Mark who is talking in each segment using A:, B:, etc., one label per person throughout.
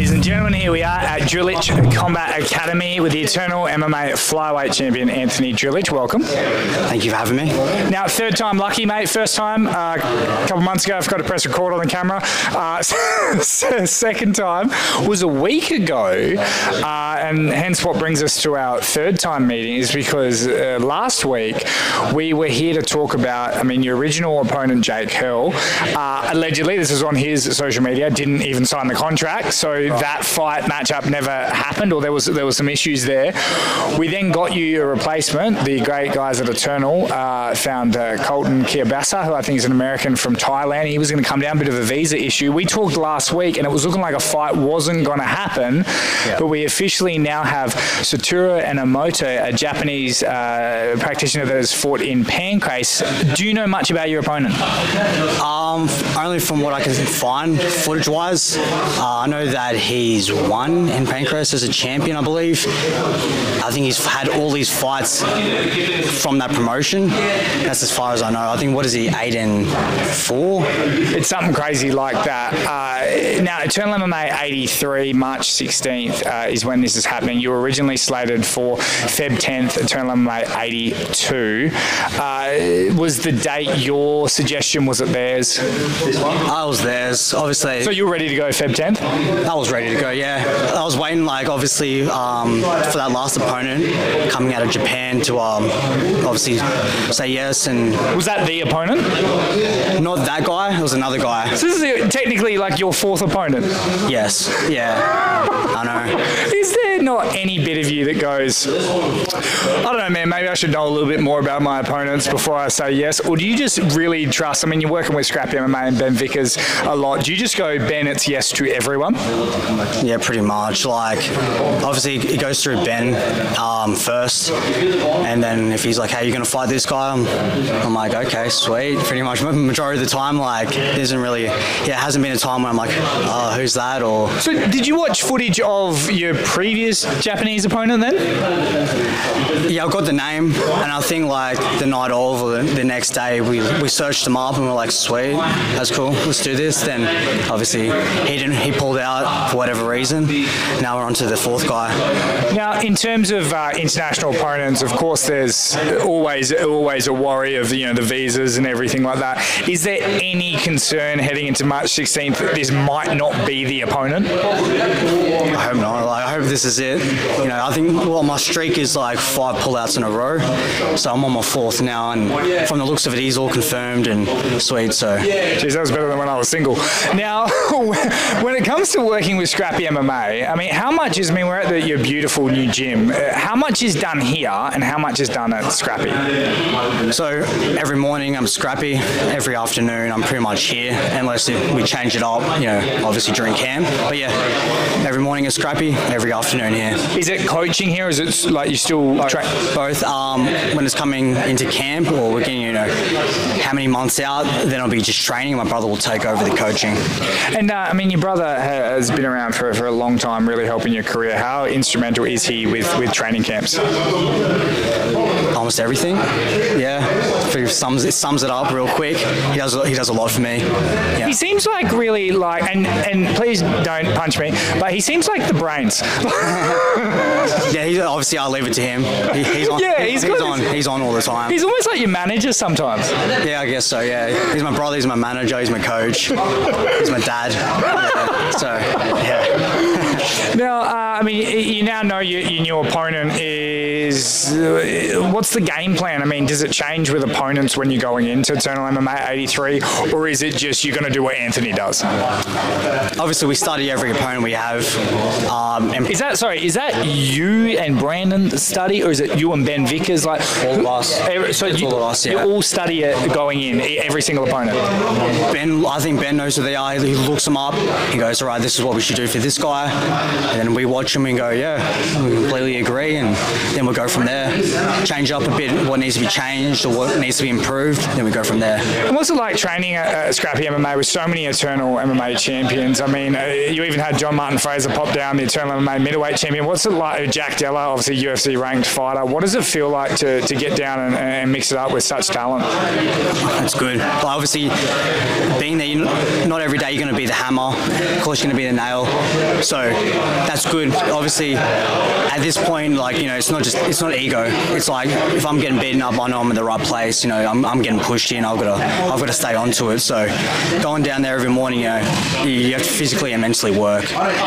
A: Ladies and gentlemen, here we are at Drilich Combat Academy with the Eternal MMA flyweight champion Anthony Drilich. Welcome.
B: Thank you for having me.
A: Now, third time lucky, mate. First time uh, a couple months ago, I forgot to press record on the camera. Uh, second time was a week ago, uh, and hence what brings us to our third time meeting is because uh, last week we were here to talk about. I mean, your original opponent Jake Hill, uh, allegedly, this is on his social media, didn't even sign the contract, so that fight matchup never happened, or there was there was some issues there. We then got you a replacement. The great guys at Eternal uh, found uh, Colton Kiabasa, who I think is an American from Thailand. He was going to come down, a bit of a visa issue. We talked last week, and it was looking like a fight wasn't going to happen,
B: Yeah.
A: but we officially now have Satoru Enomoto, a Japanese uh, practitioner that has fought in Pancrase. Do you know much about your opponent?
B: Um, only from what I can find footage-wise, uh, I know that he's won in Pancrase as a champion, I believe. I think he's had all these fights from that promotion. That's as far as I know. I think what is he, eight and four?
A: It's something crazy like that. Uh, now, Eternal MMA 83, March 16th, uh, is when this is happening. You were originally slated for Feb 10th, Eternal MMA 82. Uh, was the date your suggestion? Was it theirs?
B: I was theirs, obviously.
A: So you were ready to go Feb 10th?
B: I was ready to go. Yeah, I was waiting, like obviously, um, for that last opponent coming out of Japan to um, obviously say yes, and
A: Was that the opponent?
B: not that guy. It was another guy.
A: So this is technically like your fourth opponent.
B: Yes. Yeah. I know.
A: Not any bit of you that goes, I don't know, man, maybe I should know a little bit more about my opponents before I say yes? Or do you just really trust? I mean, you're working with Scrappy MMA and Ben Vickers a lot. Do you just go, Ben, it's yes to everyone?
B: Yeah, pretty much. Like, obviously, it goes through Ben um, first, and then if he's like, "Hey, you're gonna fight this guy," I'm, I'm like, "Okay, sweet." Pretty much, majority of the time, like, isn't really, yeah, hasn't been a time where I'm like, "Oh, who's that?" Or
A: So, did you watch footage of your previous Japanese opponent then?
B: yeah, I got the name, and I think like the night of or the, next day, we we searched him up and we're like, "Sweet, that's cool. Let's do this." Then obviously he didn't, he pulled out for whatever reason. Now we're on to the fourth guy.
A: Now, in terms of uh, international opponents, of course, there's always always a worry of you know the visas and everything like that. Is there any concern heading into March 16th that this might not be the opponent?
B: I hope not. Like, I hope this is it. You know, I think well, my streak is like five pullouts in a row, so I'm on my fourth now, and from the looks of it, he's all confirmed and sweet. So
A: Jeez, that was better than when I was single. Now, when it comes to working with Scrappy MMA, I mean, how much is, I mean, we're at the, your beautiful new gym. Uh, how much is done here and how much is done at Scrappy?
B: So every morning I'm scrappy. Every afternoon I'm pretty much here, unless we change it up. You know, obviously during camp. But yeah, every morning is scrappy. Every afternoon here.
A: Is it coaching here? Is it like you still train?
B: Both. Um, when it's coming into camp, or we're getting you know how many months out, then I'll be just training. My brother will take over the coaching.
A: And uh, I mean, your brother has been around for, for a long time, really helping your career. How instrumental is he with, with training camps?
B: Almost everything. Yeah. It sums it sums it up real quick. He does he does a lot for me. Yeah.
A: He seems like really like, and, and please don't punch me, but he seems like the brains.
B: Yeah, he, obviously I'll leave it to him. He, he's on.
A: Yeah, he's
B: he's, on. He's on all the time.
A: He's almost like your manager sometimes.
B: yeah, I guess so. Yeah, he's my brother. He's my manager. He's my coach. He's my dad. Yeah, so yeah.
A: Now, uh, I mean, you now know your, your new opponent is. Uh, what's the game plan? I mean, does it change with opponents when you're going into Eternal MMA 83, or is it just you're going to do what Anthony does?
B: Obviously, we study every opponent we have. Um,
A: Is that sorry? Is that you and Brandon study, or is it you and Ben Vickers? Like
B: All of us.
A: Every- So you,
B: all of us,
A: you all study it going in every single opponent.
B: Ben, I think Ben knows who they are. He looks them up. He goes, all right, this is what we should do for this guy. And then we watch them and go, yeah, we completely agree, and then we'll go from there. Change up a bit what needs to be changed or what needs to be improved, then we go from there.
A: And what's it like training at, at Scrappy MMA with so many eternal MMA champions? I mean, uh, you even had John Martin Fraser pop down, the eternal MMA middleweight champion. What's it like? Jack Della, obviously UFC ranked fighter. What does it feel like to, to get down and, and mix it up with such talent?
B: It's good. But obviously, being there, not every day you're going to be the hammer. Of course, you're going to be the nail. So that's good. Obviously, at this point, like you know, it's not just it's not ego. It's like if I'm getting beaten up, I know I'm in the right place. You know, I'm, I'm getting pushed in. I've got to I've got to stay onto it. So going down there every morning, you know, you, you have to physically and mentally work.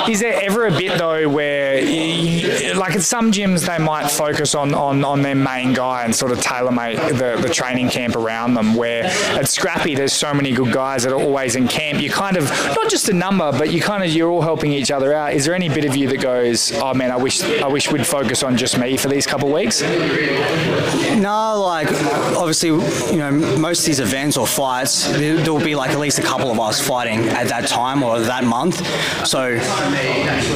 A: Is there ever a bit though where, you, like at some gyms, they might focus on, on, on their main guy and sort of tailor make the, the training camp around them? Where at Scrappy, there's so many good guys that are always in camp. You kind of not just a number, but you kind of you're all helping each other out. Is there any bit of you that goes, oh man, I wish I wish we'd focus on just me for these couple of weeks?
B: No, like obviously, you know, most of these events or fights, there there will be like at least a couple of us fighting at that time or that month. So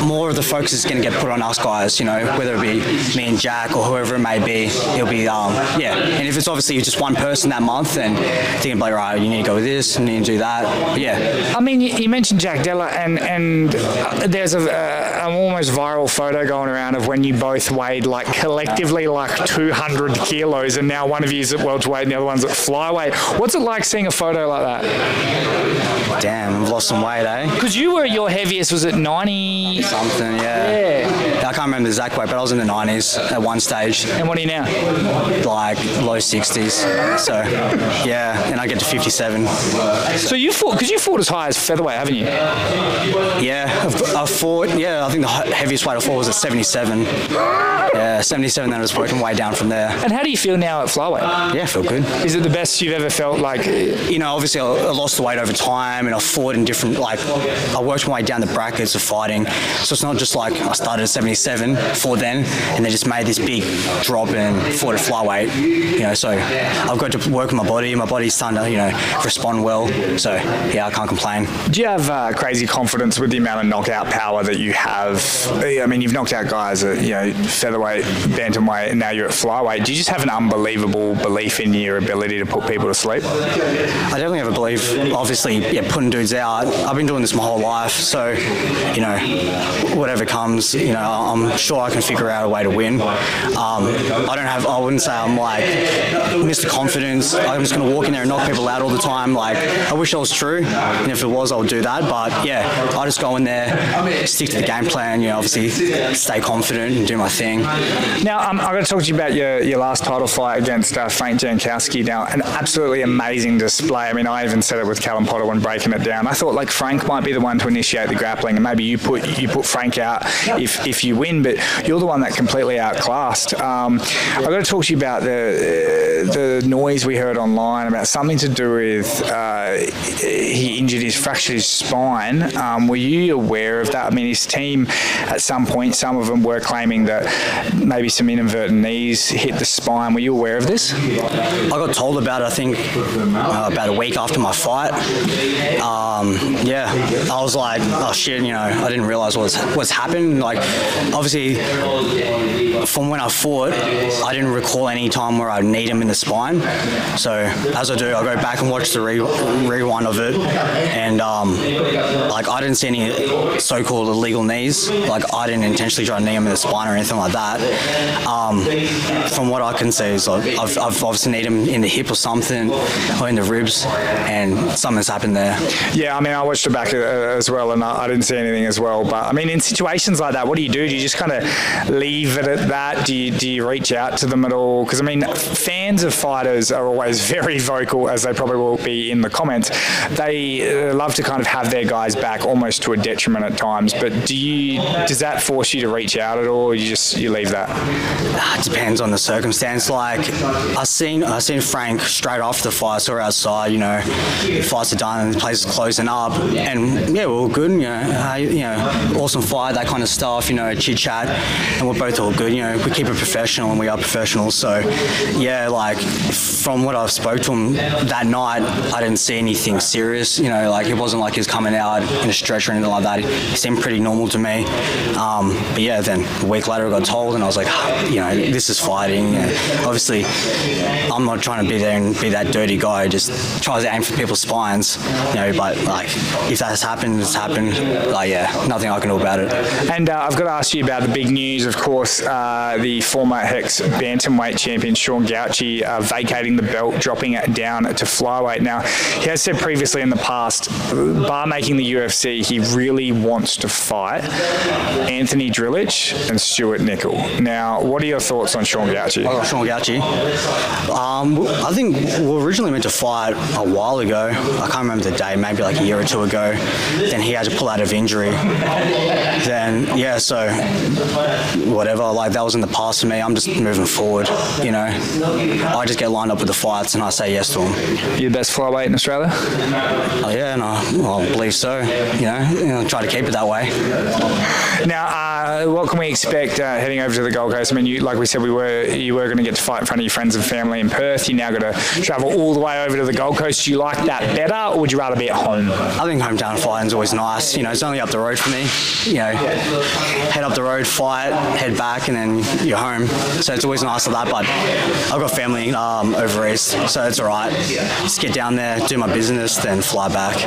B: more of the focus is going to get put on us guys. You know, whether it be me and Jack or whoever it may be, it'll be um, yeah. And if it's obviously just one person that month, then thinking like, right, you need to go with this, and you need to do that. But yeah,
A: I mean, you, mentioned Jack Della, and and uh, there's a, uh, an almost viral photo going around of when you both weighed like collectively like 200 kilos, and now one of you is at welterweight and the other one's at flyweight. What's it like seeing a photo like that?
B: damn, I've lost some weight, eh?
A: Because you were your heaviest was at 90.
B: Something, yeah.
A: Yeah.
B: I can't remember the weight, but I was in the 90s at one stage,
A: And what are you now?
B: like low 60s. So yeah, and I get to 57.
A: So you fought because you fought as high as featherweight, haven't you?
B: Yeah, I've, fought. Yeah, I think the heaviest weight I fought was at 77. Yeah, 77. Then I was working way down from there.
A: And how do you feel now at flyweight?
B: Yeah, I feel good.
A: Is it the best you've ever felt? Like,
B: You know, obviously I I lost the weight over time, and I fought in different. Like, I worked my way down the brackets of fighting. So it's not just like I started at 77, fought then, and they just made this big drop and fought at flyweight. You know, so I've got to work with my body. My body's starting to, you know, respond well. So yeah, I can't complain.
A: do you have uh, crazy confidence with the amount of knockout power that you have? I mean, you've knocked out guys at you know featherweight, bantamweight, and now you're at flyweight. Do you just have an unbelievable belief in your ability to put people to sleep?
B: I definitely have a belief. Obviously, yeah, putting dudes out. I've been doing this my whole life, so you know, whatever comes, you know, I'm sure I can figure out a way to win. Um, I don't have. I wouldn't say I'm like Mr. Confidence. I'm just gonna walk in there and knock people out all the time. Like I wish that was true, and if it was, I would do that. But yeah, I just go in there, stick to the game plan. You know, obviously, stay confident and do my thing.
A: Now, um, I'm going to talk to you about your, your last title fight against uh, Frank Jankowski. Now, an absolutely amazing display. I mean, I even said it with Callum Potter when breaking it down. I thought like Frank might be the one to initiate the grappling, and maybe you put you put Frank out if, if you win, but you're the one that completely outclassed. Um, I've got to talk to you about the the noise we heard online about something to do with uh, he injured his fractured his spine. Um, were you aware of that? I mean, his team at some point, some of them were claiming that maybe some inadvertent knees hit the spine. Were you aware of this?
B: I got told about it, I think, uh, about a week after my fight. Um, yeah, I was like, oh shit, you know, I didn't realize what's, what's happened. Like, obviously, from when I fought, I didn't recall any time where I'd need him in the spine. So, as I do, I go back and watch the re- rewind of it, and um, like, I didn't see any so called illegal knees. Like, I didn't intentionally try to knee him in the spine or anything like that. Um, from what I can see, is like, I've, I've obviously need him in the hip or something, or in the ribs, and something's happened there.
A: Yeah, I mean, I watched it back uh, as well, and I, I didn't see anything as well. But I mean, in situations like that, what do you do? Do you just kind of leave it at that? Do you do you reach out to them at all? Because I mean, fans of fighters are always very vocal, as they probably will be in the comments. They uh, love to kind of have their guys back, almost to a detriment at times. But do you? Does that force you to reach out at all? Or you just you leave that?
B: It depends on the circumstance. Like I seen, I seen Frank straight after the fight. Saw her outside. You know, fights are done and the place is closing up, and yeah, we're all good. You know, uh, you know, awesome fight, that kind of stuff. You know, chit chat, and we're both all good. You know, we keep it professional, and we are professionals. So yeah, like from what I've spoke to him that night, I didn't see anything serious. You know, like it wasn't like he was coming out in a stretcher or anything like that. He seemed pretty normal to me. Um, but yeah, then a week later I got told, and I was like, you know, this is fighting. And obviously, I'm not trying to be there and be that dirty guy who just tries to aim for people's spines. You know, but like if that has happened, it's happened. Like yeah, nothing I can do about it.
A: And uh, I've got to ask you about the big news, of course, uh, the former Hex bantamweight champion Sean Gauci uh, vacating the belt, dropping it down to flyweight. Now, he has said previously in the past, bar making the UFC, he really wants to fight Anthony Drilich and Stuart Nickel. Now, what are your thoughts on Sean Gauci?
B: Oh, Sean. Um, I think we were originally meant to fight a while ago. I can't remember the day, maybe like a year or two ago. Then he had to pull out of injury. Then yeah, so whatever. Like that was in the past for me. I'm just moving forward. You know, I just get lined up with the fights and I say yes to them.
A: You the best flyweight in Australia?
B: Oh yeah, and I, I believe so. You know, you know, try to keep it that way.
A: Now, uh, what can we expect uh, heading over to the Gold Coast? I mean, you, like we said, we were you were going to get to fight in front of your friends and family in Perth. You now got to travel all the way over to the Gold Coast. Do you like that better, or would you rather be at home?
B: I think hometown fighting is always nice. You know, it's only up the road for me. You know, head up the road, fight, head back, and then you're home. So it's always nice for that. But I've got family um, over east, so it's all right. Just get down there, do my business, then fly back.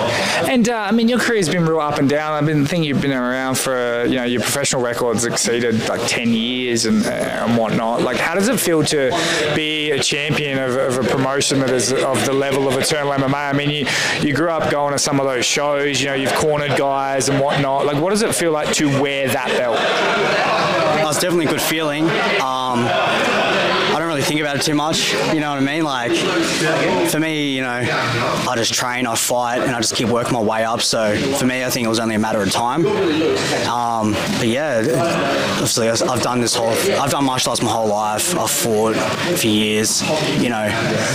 A: And uh, I mean, your career's been real up and down. I've been thinking you've been around for you know your professional records exceeded like ten years and, uh, and whatnot. Like, how does it feel to be a champion of, of a promotion that is of the level of Eternal MMA? I mean, you you grew up going to some of those shows. You know, you've cornered guys and whatnot. Like, what does it feel like to wear that belt?
B: That's definitely a good feeling. Um, think about it too much. You know what I mean? Like, for me, you know, I just train, I fight, and I just keep working my way up. So for me, I think it was only a matter of time. Um, but yeah, obviously, I've done this whole, I've done martial arts my whole life. I've fought for years, you know,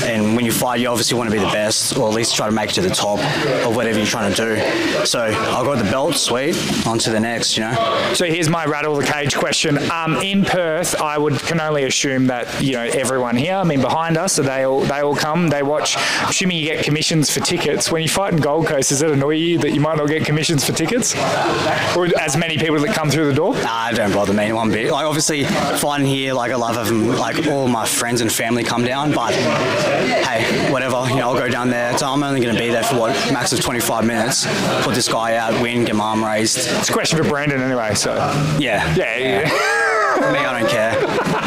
B: and when you fight, you obviously want to be the best, or at least try to make it to the top of whatever you're trying to do. So I got the belt, sweet, on to the next, you know.
A: So here's my rattle the cage question. Um, in Perth, I would can only assume that you know everyone here. I mean, behind us, so they all they all come, they watch. Assuming you get commissions for tickets. When you fight in Gold Coast, does it annoy you that you might not get commissions for tickets, or as many people that come through the door?
B: Nah, it don't bother me one bit. Like obviously, fighting here, like I love having like all my friends and family come down. But hey, whatever. You know, I'll go down there. So I'm only going to be there for what max of 25 minutes. Put this guy out, win, get my arm raised.
A: It's a question for Brandon anyway. So
B: Yeah.
A: yeah, yeah.
B: Me, I don't care.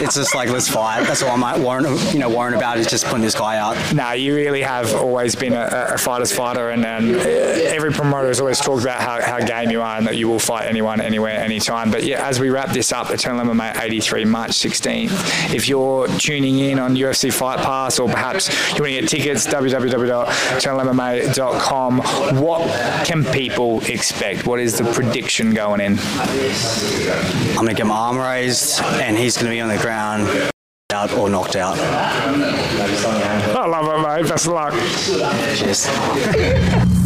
B: It's just like let's fight. That's all I'm worrying, you know, worrying about is just putting this guy out.
A: No, you really have always been a, a fighter's fighter, and, and every promoter has always talked about how, how game you are and that you will fight anyone, anywhere, anytime. But yeah, as we wrap this up, Eternal MMA 83, March 16th, if you're tuning in on UFC Fight Pass or perhaps you want to get tickets, www.eternalmma.com, what can people expect? What is the prediction going in?
B: I'm gonna get my arm raised, and he's gonna be on the ground, out or knocked out.
A: I love it, mate. Best of luck.
B: Cheers.